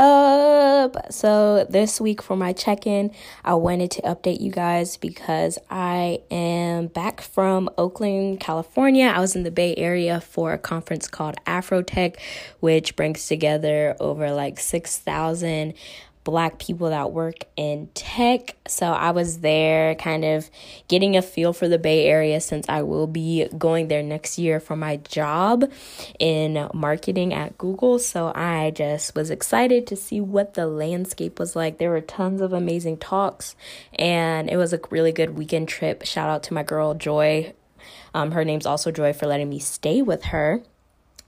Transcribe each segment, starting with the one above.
up? So, this week for my check in, I wanted to update you guys because I am back from Oakland, California. I was in the Bay Area for a conference called Afrotech, which brings together over like 6,000 black people that work in tech. So I was there kind of getting a feel for the Bay Area since I will be going there next year for my job in marketing at Google. So I just was excited to see what the landscape was like. There were tons of amazing talks and it was a really good weekend trip. Shout out to my girl Joy. Um, her name's also Joy for letting me stay with her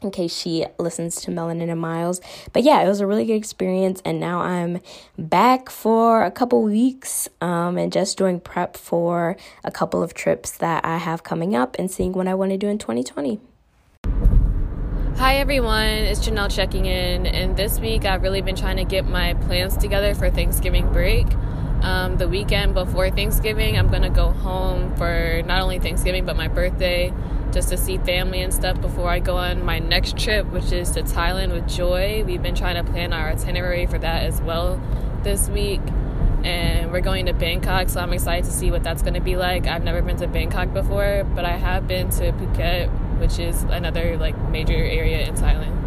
in case she listens to Melanin and Miles. But yeah, it was a really good experience, and now I'm back for a couple weeks um, and just doing prep for a couple of trips that I have coming up and seeing what I want to do in 2020. Hi everyone, it's Janelle checking in, and this week I've really been trying to get my plans together for Thanksgiving break. Um, the weekend before Thanksgiving, I'm gonna go home for not only Thanksgiving but my birthday just to see family and stuff before I go on my next trip, which is to Thailand with Joy. We've been trying to plan our itinerary for that as well this week. And we're going to Bangkok, so I'm excited to see what that's going to be like. I've never been to Bangkok before, but I have been to Phuket, which is another like major area in Thailand.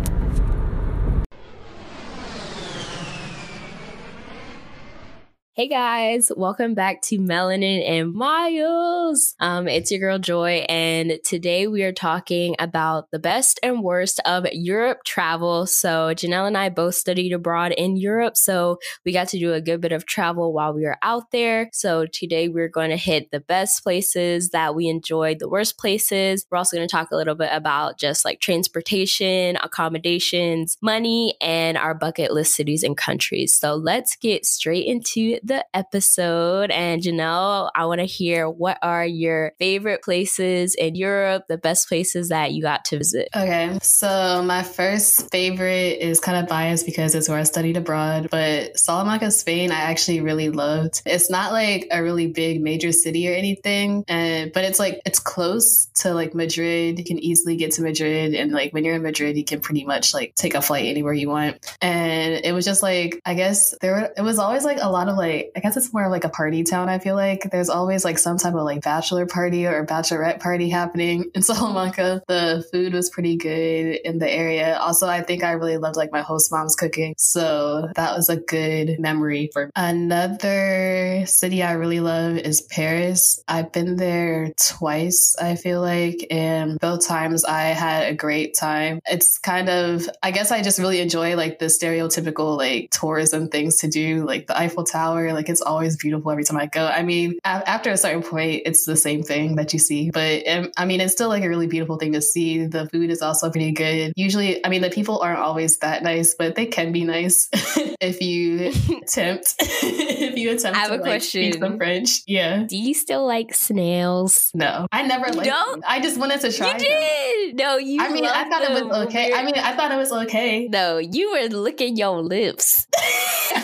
Hey guys, welcome back to Melanin and Miles. Um, it's your girl Joy, and today we are talking about the best and worst of Europe travel. So, Janelle and I both studied abroad in Europe, so we got to do a good bit of travel while we were out there. So, today we're going to hit the best places that we enjoyed, the worst places. We're also going to talk a little bit about just like transportation, accommodations, money, and our bucket list cities and countries. So, let's get straight into the episode. And Janelle, I want to hear what are your favorite places in Europe, the best places that you got to visit? Okay, so my first favorite is kind of biased because it's where I studied abroad, but Salamanca, Spain, I actually really loved. It's not like a really big major city or anything, and but it's like it's close to like Madrid. You can easily get to Madrid, and like when you're in Madrid, you can pretty much like take a flight anywhere you want. And it was just like I guess there were, it was always like a lot of like I guess it's more like a party town. I feel like there's always like some type of like bachelor party or bachelorette party happening in Salamanca. The food was pretty good in the area. Also, I think I really loved like my host mom's cooking. So that was a good memory for me. Another city I really love is Paris. I've been there twice, I feel like, and both times I had a great time. It's kind of, I guess I just really enjoy like the stereotypical like tourism things to do, like the Eiffel Tower, like it's always beautiful every time I go. I mean, a- after a certain point, it's the same thing that you see, but um, I mean, it's still like a really beautiful thing to see. The food is also pretty good. Usually, I mean, the people aren't always that nice, but they can be nice if you attempt. if you attempt I have to a like, question. speak some French. Yeah. Do you still like snails? No, I never liked don't? them. I just wanted to try you them. did. No, you. I mean, I thought it was okay. when I mean, I thought it was okay. No, you were licking your lips.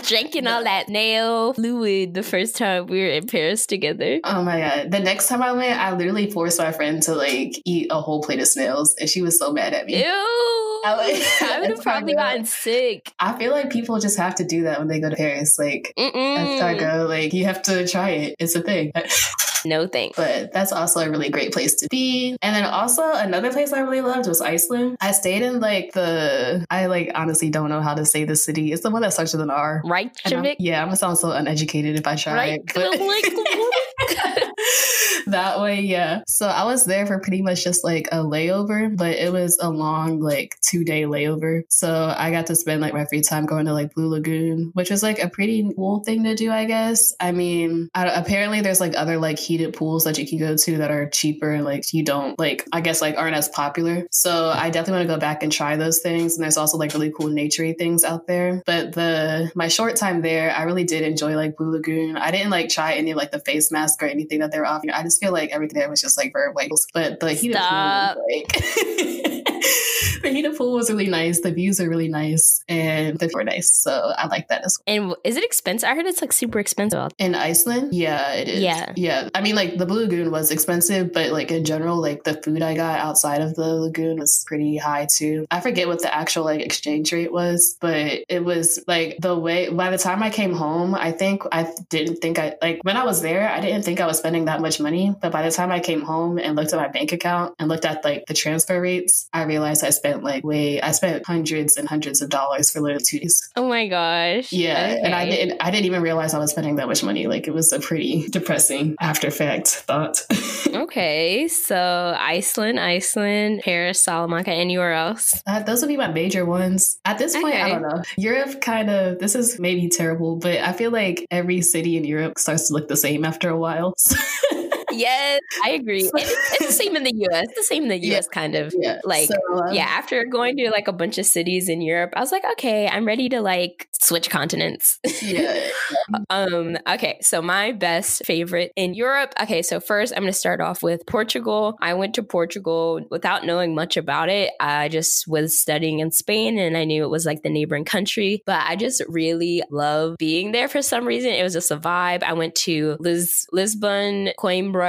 drinking all that nail fluid the first time we were in Paris together. Oh my god! The next time I went, I literally forced my friend to like eat a whole plate of snails, and she was so mad at me. Ew! I, like, I would have probably gotten sick. I feel like people just have to do that when they go to Paris. Like, Mm-mm. that's how I go. Like, you have to try it. It's a thing. no thanks. But that's also a really great place to be. And then also another place I really loved was Iceland. I stayed in like the I like honestly don't know how to say the city. It's the one that starts with an R. Reykjavik. Yeah, I'm gonna sound so uneducated if I try. Right. But- that way, yeah. So I was there for pretty much just like a layover, but it was a long, like two day layover. So I got to spend like my free time going to like Blue Lagoon, which was like a pretty cool thing to do, I guess. I mean, I, apparently there's like other like heated pools that you can go to that are cheaper and like you don't like, I guess like aren't as popular. So I definitely want to go back and try those things. And there's also like really cool naturey things out there. But the, my short time there, I really did enjoy like Blue Lagoon. I didn't like try any like the face mask or anything that they were offering. I just feel like everything there was just like very white. But the heated Stop. pool, like the heated pool was really nice. The views are really nice, and the were nice. So I like that as well. And is it expensive? I heard it's like super expensive in Iceland. Yeah, it is. Yeah, yeah. I mean, like the Blue Lagoon was expensive, but like in general, like the food I got outside of the lagoon was pretty high too. I forget what the actual like exchange rate was, but it was like the way. By the time I came home, I think I didn't think I like when I was there. I didn't think I was spending that much money, but by the time I came home and looked at my bank account and looked at like the transfer rates, I realized I spent like way I spent hundreds and hundreds of dollars for little tooties. Oh my gosh. Yeah. Okay. And I didn't I didn't even realize I was spending that much money. Like it was a pretty depressing after fact thought. okay. So Iceland, Iceland, Paris, Salamanca, anywhere else? Uh, those would be my major ones. At this point, okay. I don't know. Europe kind of this is maybe terrible, but I feel like every city in Europe starts to look the same after a while. yes, I agree. It's, it's, the same in the US. It's the same in the US, yeah. kind of. Yeah. Like, so, um, yeah, after going to like a bunch of cities in Europe, I was like, okay, I'm ready to like switch continents. yeah. um, okay, so my best favorite in Europe. Okay, so first I'm going to start off with Portugal. I went to Portugal without knowing much about it. I just was studying in Spain and I knew it was like the neighboring country, but I just really love being there for some reason. It was just a vibe. I went to Lis- Lisbon, Coimbra,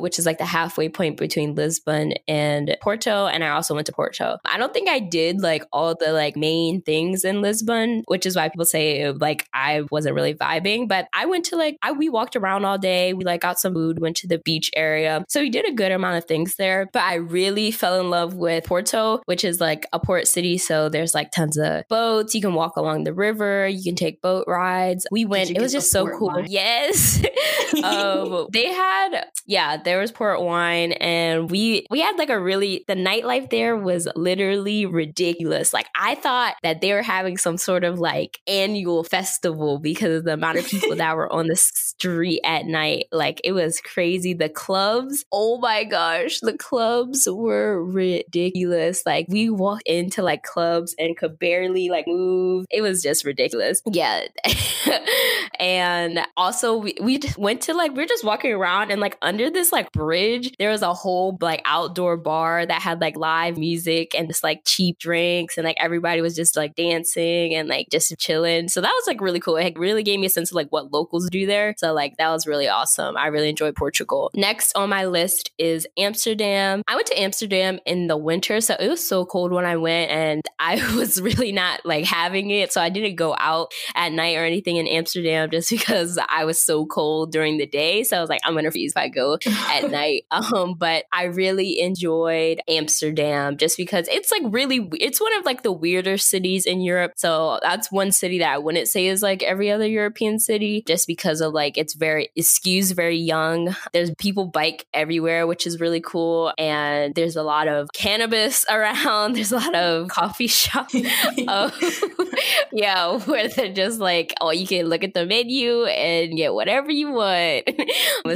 Which is like the halfway point between Lisbon and Porto. And I also went to Porto. I don't think I did like all the like main things in Lisbon, which is why people say like I wasn't really vibing. But I went to like, I, we walked around all day. We like got some food, went to the beach area. So we did a good amount of things there. But I really fell in love with Porto, which is like a port city. So there's like tons of boats. You can walk along the river. You can take boat rides. We went, it was just so cool. Wine? Yes. um, they had yeah, there was port wine and we we had like a really the nightlife there was literally ridiculous. Like I thought that they were having some sort of like annual festival because of the amount of people that were on the street at night. Like it was crazy. The clubs, oh my gosh, the clubs were ridiculous. Like we walked into like clubs and could barely like move. It was just ridiculous. Yeah. and also we, we went to like we are just walking around and like under this like bridge, there was a whole like outdoor bar that had like live music and just like cheap drinks and like everybody was just like dancing and like just chilling. So that was like really cool. It really gave me a sense of like what locals do there. So like that was really awesome. I really enjoyed Portugal. Next on my list is Amsterdam. I went to Amsterdam in the winter, so it was so cold when I went and I was really not like having it. So I didn't go out at night or anything in Amsterdam just because I was so cold during the day. So I was like, I'm gonna freeze if I go at night. Um, but I really enjoyed Amsterdam just because it's like really, it's one of like the weirder cities in Europe. So that's one city that I wouldn't say is like every other European city just because of like it's very, it skews very young. There's people bike everywhere, which is really cool. And there's a lot of cannabis around. There's a lot of coffee shops. um, yeah, where they're just like, oh, you can look at the menu and get whatever you want.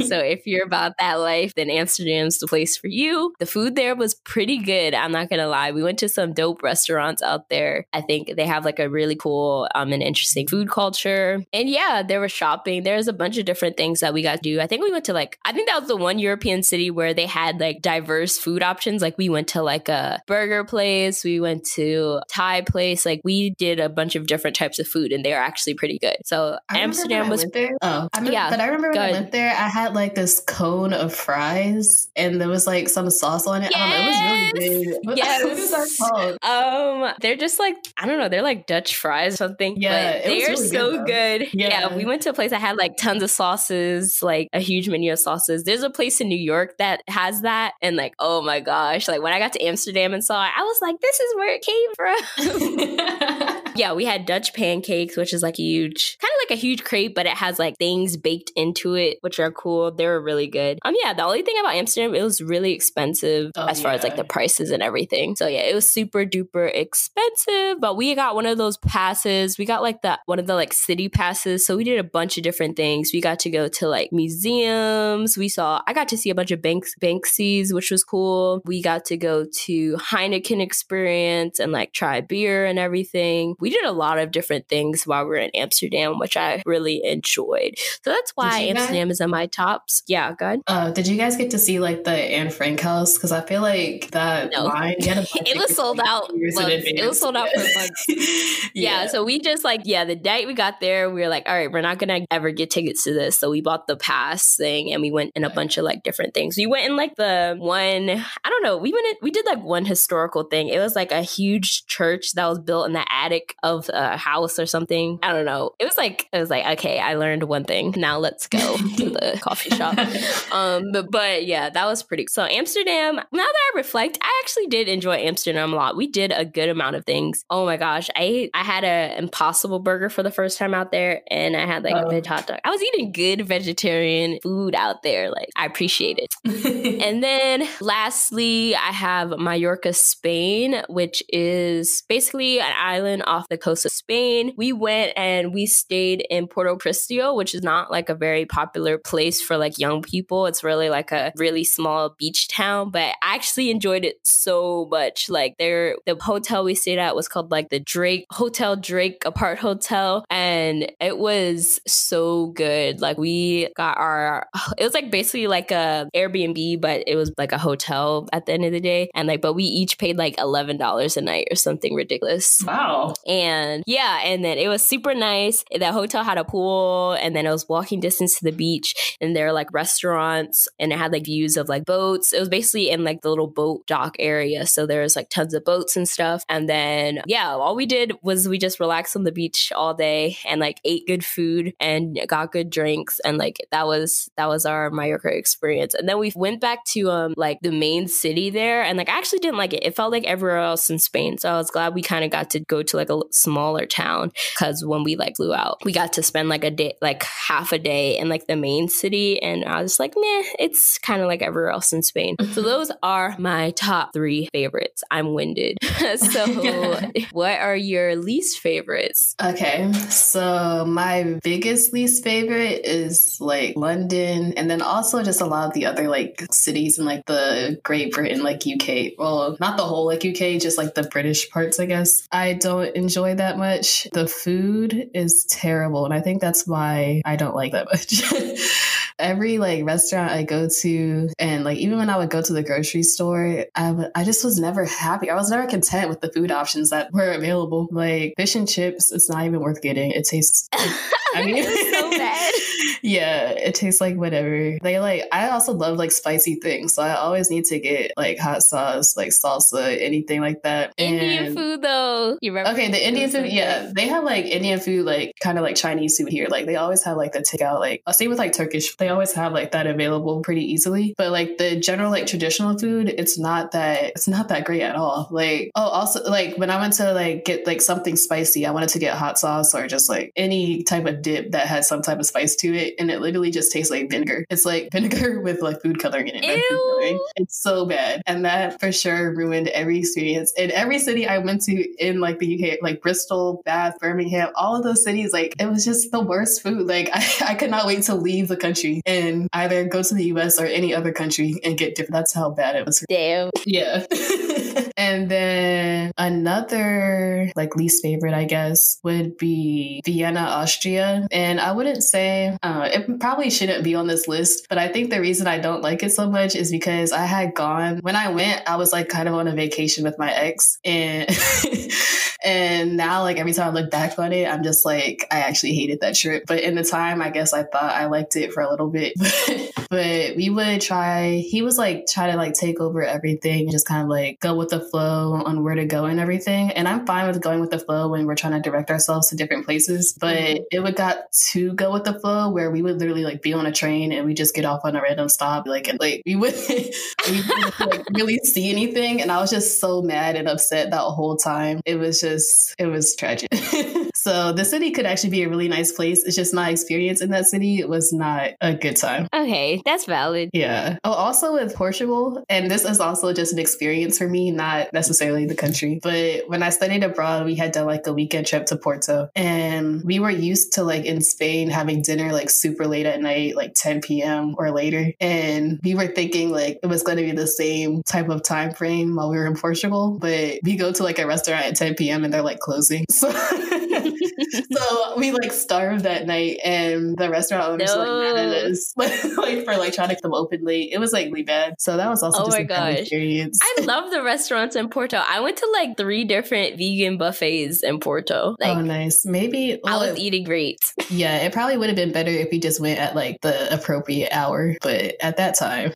so if you're about that life, then Amsterdam's the place for you. The food there was pretty good. I'm not gonna lie. We went to some dope restaurants out there. I think they have like a really cool um and interesting food culture. And yeah, there was shopping. There's a bunch of different things that we got to do. I think we went to like I think that was the one European city where they had like diverse food options. Like we went to like a burger place, we went to Thai place. Like we did a bunch of different types of food, and they are actually pretty good. So Amsterdam was there. Oh, I remember, yeah. But I remember when I went there, I had like this cone of fries, and there was like some sauce on it. Yes. Know. It was really good. Yes. what is that called? Um, they're just like I don't know. They're like Dutch fries or something. Yeah, but they are really so good. good. Yeah. yeah, we went to a place that had like tons of sauces, like a huge menu of sauces. There's a place in New York that has that, and like oh my gosh, like when I got to Amsterdam and saw it, I was like, this is where it came from. yeah, we had Dutch pancakes, which is like a huge, kind of like a huge crepe, but it has like things baked into it, which are cool. They were really good. Um, yeah, the only thing about Amsterdam, it was really expensive oh, as far yeah. as like the prices and everything. So yeah, it was super duper expensive, but we got one of those passes. We got like the one of the like city passes. So we did a bunch of different things. We got to go to like museums. We saw, I got to see a bunch of Banks, Banksies, which was cool. We got to go to Heineken experience and like try beer and everything we did a lot of different things while we were in Amsterdam, which I really enjoyed. So that's why Amsterdam guys, is on my tops. Yeah, good. Uh, did you guys get to see like the Anne Frank house? Because I feel like that no. line, it was sold out. It was sold out for months. yeah. yeah. So we just like, yeah, the night we got there, we were like, all right, we're not to ever get tickets to this. So we bought the pass thing and we went in a bunch of like different things. We went in like the one, I don't know, we went in, we did like one historical thing. It was like a huge church that was built in the attic of a house or something. I don't know. It was like it was like okay, I learned one thing. Now let's go to the coffee shop. Um, but, but yeah, that was pretty. So Amsterdam. Now that I reflect, I actually did enjoy Amsterdam a lot. We did a good amount of things. Oh my gosh, I I had an Impossible Burger for the first time out there, and I had like oh. a veg hot dog. I was eating good vegetarian food out there. Like I appreciate it. and then lastly, I have Mallorca, Spain, which is basically an island off the coast of Spain. We went and we stayed in Puerto Cristo, which is not like a very popular place for like young people. It's really like a really small beach town, but I actually enjoyed it so much. Like there, the hotel we stayed at was called like the Drake Hotel Drake Apart Hotel, and it was so good. Like we got our, it was like basically like a Airbnb, but it was like a hotel at the end of the day, and like, but we each paid like eleven dollars a night or something ridiculous. Wow. And yeah, and then it was super nice. That hotel had a pool, and then it was walking distance to the beach, and there were like restaurants, and it had like views of like boats. It was basically in like the little boat dock area. So there was like tons of boats and stuff. And then yeah, all we did was we just relaxed on the beach all day and like ate good food and got good drinks. And like that was that was our Mallorca experience. And then we went back to um like the main city there, and like I actually didn't like it. It felt like everywhere else in Spain. So I was glad we kind of got to go to like a smaller town because when we like flew out, we got to spend like a day, like half a day in like the main city, and I was like, meh, it's kind of like everywhere else in Spain. so mm-hmm. those are my top three favorites. I'm winded. so, what are your least favorites? Okay, so my biggest least favorite is like London, and then also just a lot of the other like cities in like the Great Britain, like UK. Well, not the whole like UK, just like the British parts, I guess. I don't enjoy that much. The food is terrible, and I think that's why I don't like that much. Every like restaurant I go to, and like even when I would go to the grocery store, I, w- I just was never happy. I was never content with the food options that were available. Like fish and chips, it's not even worth getting. It tastes. I mean, so bad. yeah, it tastes like whatever. They like. I also love like spicy things, so I always need to get like hot sauce, like salsa, anything like that. Indian and, food, though. You remember? Okay, the Indian food. Yeah, they have like Indian food, like kind of like Chinese food here. Like they always have like the takeout. Like same with like Turkish. They always have like that available pretty easily. But like the general like traditional food, it's not that. It's not that great at all. Like oh, also like when I went to like get like something spicy, I wanted to get hot sauce or just like any type of dip that has some type of spice to it, and it literally just tastes like vinegar. It's like vinegar with like food coloring in it. Ew. It's so bad, and that for sure ruined every experience. In every city I went to in like the UK, like Bristol, Bath, Birmingham, all of those cities, like it was just the worst food. Like I, I could not wait to leave the country and either go to the US or any other country and get different. That's how bad it was. Damn. Yeah. and then another like least favorite, I guess, would be Vienna, Austria. And I wouldn't say uh, it probably shouldn't be on this list, but I think the reason I don't like it so much is because I had gone when I went, I was like kind of on a vacation with my ex and and now like every time I look back on it, I'm just like I actually hated that trip. But in the time, I guess I thought I liked it for a little bit. but we would try he was like try to like take over everything and just kind of like go with the flow on where to go and everything. And I'm fine with going with the flow when we're trying to direct ourselves to different places. But mm-hmm. it would got to go with the flow where we would literally like be on a train and we just get off on a random stop, like and like we would we wouldn't like really see anything. And I was just so mad and upset that whole time. It was just it was tragic. so the city could actually be a really nice place. It's just my experience in that city it was not a good time. Okay, that's valid. Yeah. Oh, also with Portugal, and this is also just an experience for me, not necessarily the country. But when I studied abroad, we had done like a weekend trip to Porto, and we were used to like in Spain having dinner like super late at night, like 10 p.m. or later, and we were thinking like it was going to be the same type of time frame while we were in Portugal, but we go to like a restaurant at 10 p.m. and they're like closing. So so we like starved that night, and the restaurant owners no. like mad at us, like for like trying to come open late. It was like really bad. So that was also oh my gosh. experience. I love the restaurants in Porto. I went to like three different vegan buffets in Porto. Oh, like, oh, nice. Maybe well, I was eating great. Yeah, it probably would have been better if we just went at like the appropriate hour, but at that time,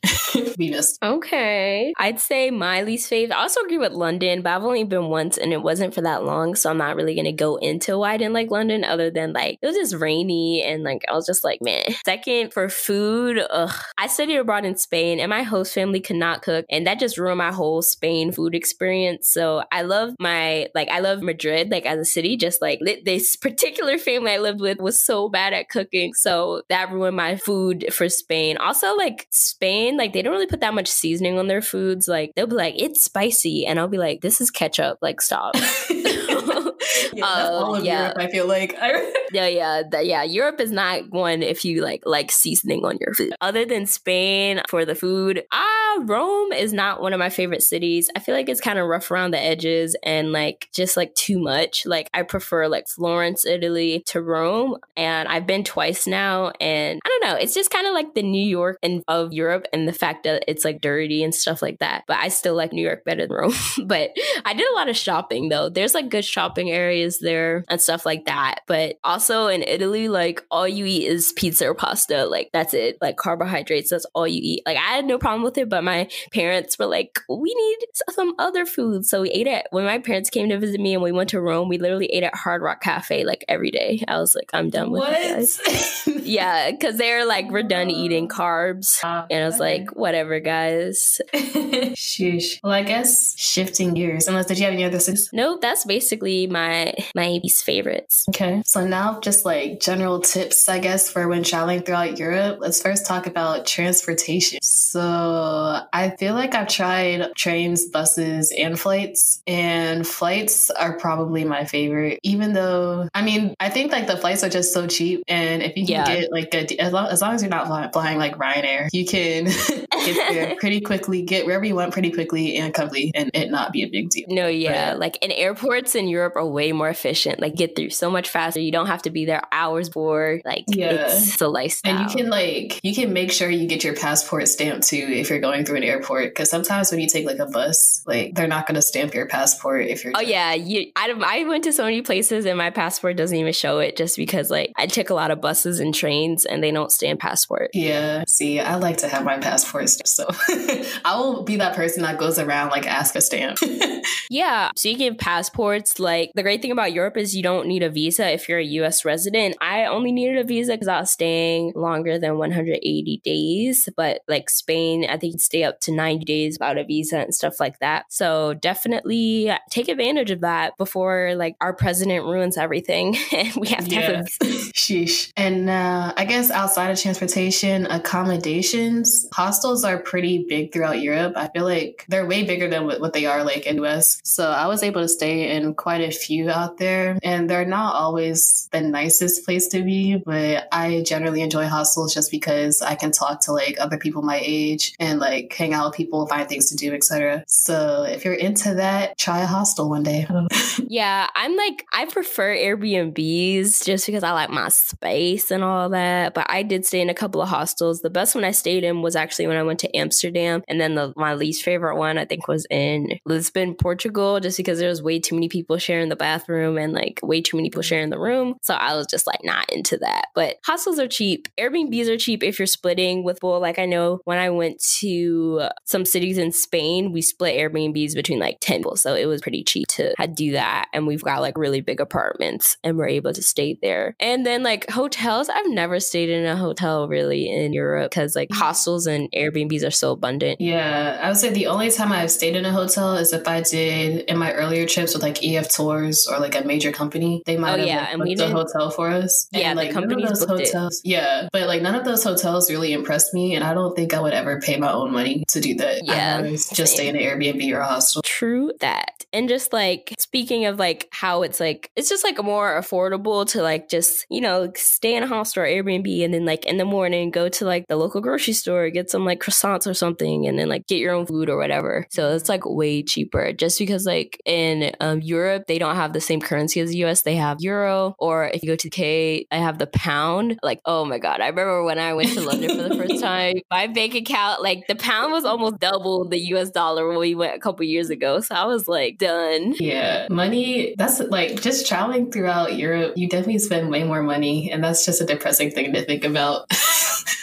we missed. Okay, I'd say my least favorite. I also agree with London, but I've only been once, and it wasn't for that long, so I'm not really gonna go into why I didn't like London, other than like it was just rainy and like I was just like, man. Second for food, ugh. I studied abroad in Spain and my host family could not cook, and that just ruined my whole Spain food experience. So I love my like I love Madrid like as a city, just like this particular family I lived with was so bad at cooking, so that ruined my food for Spain. Also, like Spain, like they don't really put that much seasoning on their foods. Like they'll be like, it's spicy, and I'll be like, this is ketchup. Like stop. yeah, uh, all of yeah. Europe. I feel like. yeah, yeah, yeah. Europe is not one if you like like seasoning on your food. Other than Spain for the food, ah, Rome is not one of my favorite cities. I feel like it's kind of rough around the edges and like just like too much. Like I prefer like Florence, Italy to Rome, and I've been twice now, and I don't know. It's just kind of like the New York and of Europe, and the fact that it's like dirty and stuff like that. But I still like New York better than Rome. but I did a lot of shopping though. There's like good shopping areas there and stuff like that. But also in Italy, like all you eat is pizza or pasta. Like that's it. Like carbohydrates, that's all you eat. Like I had no problem with it, but my parents were like, we need some other food. So we ate it. When my parents came to visit me and we went to Rome, we literally ate at Hard Rock Cafe like every day. I was like, I'm done with what? it, guys. yeah, because they're like, we're done eating carbs. Uh, and I was okay. like, whatever, guys. Sheesh. Well, I guess shifting gears, unless did you have any other things? No, that's basically my my least favorites. Okay. So now just like general tips, I guess, for when traveling throughout Europe. Let's first talk about transportation. So I feel like I've tried trains, buses, and flights, and flights are probably my favorite, even though, I mean, I think like the flights are just so cheap. And if you can yeah. get like a, as long, as long as you're not flying, flying like Ryanair, you can get there pretty quickly, get wherever you want pretty quickly and comfortably, and it not be a big deal. No, yeah. Like, in airports in Europe are way more efficient. Like, get through so much faster. You don't have to be there hours before. Like, yeah. it's a lifestyle. And you can, like, you can make sure you get your passport stamped too if you're going through an airport. Because sometimes when you take like a bus, like, they're not going to stamp your passport if you're. Oh, yeah. You, I, I went to so many places and my passport doesn't even show it just because, like, I took a lot of buses and trains and they don't stamp passport. Yeah. See, I like to have my passport stamped. So I will be that person that goes around, like, ask a stamp. yeah. So you get passports. Like, the great thing about Europe is you don't need a visa if you're a US resident. I only needed a visa because I was staying longer than 180 days. But like Spain, I think you stay up to 90 days without a visa and stuff like that. So definitely take advantage of that before like our president ruins everything and we have to yeah. have a Sheesh. And uh, I guess outside of transportation, accommodations, hostels are pretty big throughout Europe. I feel like they're way bigger than what they are like in the US. So I was able to stay in quite a few out there. And they're not always the nicest place to be, but I generally enjoy hostels just because I can talk to like other people my age and like hang out with people, find things to do, etc. So if you're into that, try a hostel one day. yeah, I'm like I prefer Airbnbs just because I like my space and all that. But I did stay in a couple of hostels. The best one I stayed in was actually when I went to Amsterdam, and then the my least favorite one I think was in Lisbon, Portugal, just because there was way too many people sharing the bathroom and like way too many people mm-hmm. sharing the room. So I was just like not into that. But hostels are cheap. Airbnbs are cheap if you're splitting with people. Like I know when I went to some cities in Spain, we split Airbnbs between like 10 people. So it was pretty cheap to do that. And we've got like really big apartments and we're able to stay there. And then like hotels, I've never stayed in a hotel really in Europe because like mm-hmm. hostels and Airbnbs are so abundant. Yeah. I would say the only time I've stayed in a hotel is if I did in my earlier trips with like EF Tours or like a major company. They might oh, have yeah. like, and we did a hotel for us. Yeah, and, like, the companies those hotels. It. Yeah. But like none of those hotels really impressed me. And I don't think I would ever pay my own money to do that. Yeah. just stay in an Airbnb or a hostel. True that. And just like speaking of like how it's like, it's just like more affordable to like just, you know, stay in a hostel or Airbnb and then like in the morning go to like the local grocery store, get some like croissants or something and then like get your own food or whatever. So it's like way cheaper just because like in um, Europe, they don't have the same currency as the US. They have euro or if you go to the K, I have the pound. Like, oh my God. I remember when I went to London for the first time, my bank account, like the pound was almost double the US dollar when we went a couple years ago. So I was like, done. Yeah. Money, that's like just traveling throughout Europe, you definitely spend way more money. And that's just a depressing thing to think about.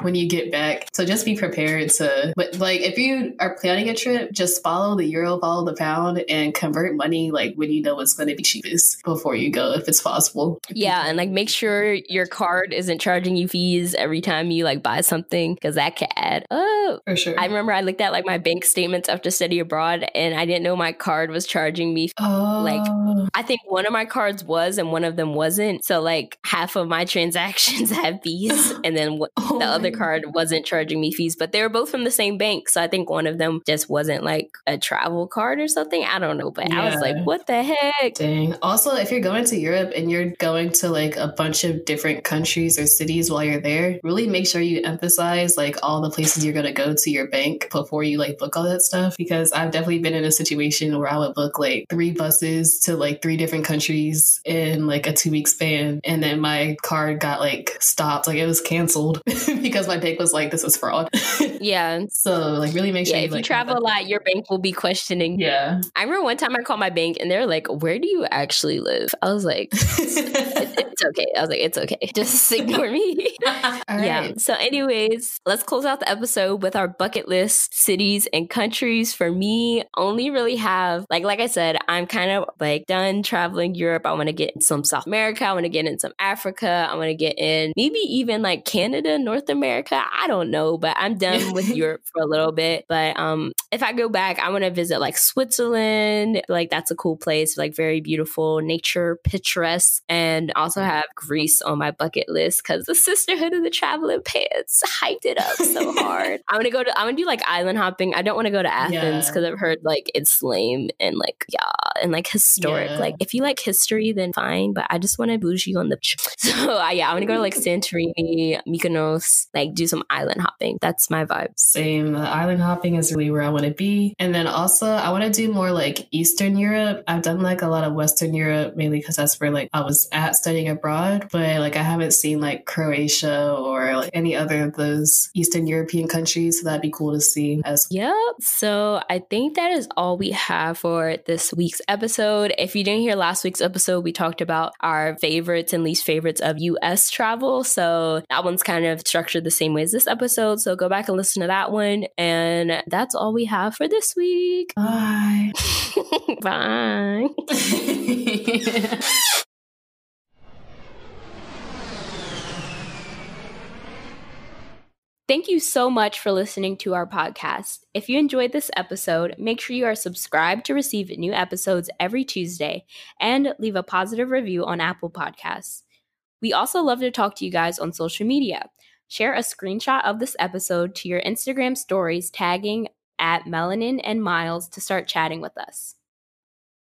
when you get back. So just be prepared to, but like if you are planning a trip, just follow the euro, follow the pound, and convert money like when you know it's going to be cheapest before you go, if it's possible. Yeah, and like make sure your card isn't charging you fees every time you like buy something because that can add up. For sure. I remember I looked at like my bank statements after study abroad, and I didn't know my card was charging me. Oh. Like I think one of my cards was, and one of them wasn't. So like half of my transactions had fees, and then oh the other card wasn't charging me fees, but they were both from the same bank. So I think one of them just wasn't like a travel card or something. I don't know, but yeah. I was like, what the heck? Dang. Also, if you're going to Europe and you're going to like a bunch of different countries or cities while you're there, really make sure you emphasize like all the places you're going to go to your bank before you like book all that stuff. Because I've definitely been in a situation where I would book like three buses to like three different countries in like a two week span. And then my card got like stopped, like it was canceled because my bank was like, this is fraud. yeah. So like really make sure yeah, if you, travel a lot, your bank will be questioning. Yeah. I remember one time I called my bank and they're like, where do you actually live? I was like, it's okay. I was like, it's okay. Just ignore me. yeah. So, anyways, let's close out the episode with our bucket list cities and countries. For me, only really have like like I said, I'm kind of like done traveling Europe. I want to get in some South America. I want to get in some Africa. I want to get in maybe even like Canada, North America. I don't know, but I'm done with Europe for a little bit. But um, if I go back, I want to visit like Switzerland. Like that's a cool place, like very beautiful nature, picturesque, and also have Greece on my bucket list because the Sisterhood of the Traveling Pants hyped it up so hard. I'm gonna go to. I'm gonna do like island hopping. I don't want to go to Athens because yeah. I've heard like it's lame and like yeah and like historic. Yeah. Like if you like history, then fine. But I just want to bougie on the. So uh, yeah, I'm gonna go to like Santorini, Mykonos, like do some island hopping. That's my vibe. Same. island hopping is really where I want to be. And then also I want to do more like Eastern Europe. I've done like a lot of Western Europe mainly because that's where like I was at studying abroad, but like I haven't seen like Croatia or like any other of those Eastern European countries. So that'd be cool to see as well. Yep. So I think that is all we have for this week's episode. If you didn't hear last week's episode, we talked about our favorites and least favorites of US travel. So that one's kind of structured the same way as this episode. So go back and listen to that one. And that's all we have for this week. Bye. Bye. Thank you so much for listening to our podcast. If you enjoyed this episode, make sure you are subscribed to receive new episodes every Tuesday and leave a positive review on Apple Podcasts. We also love to talk to you guys on social media. Share a screenshot of this episode to your Instagram stories tagging at Melanin and Miles to start chatting with us.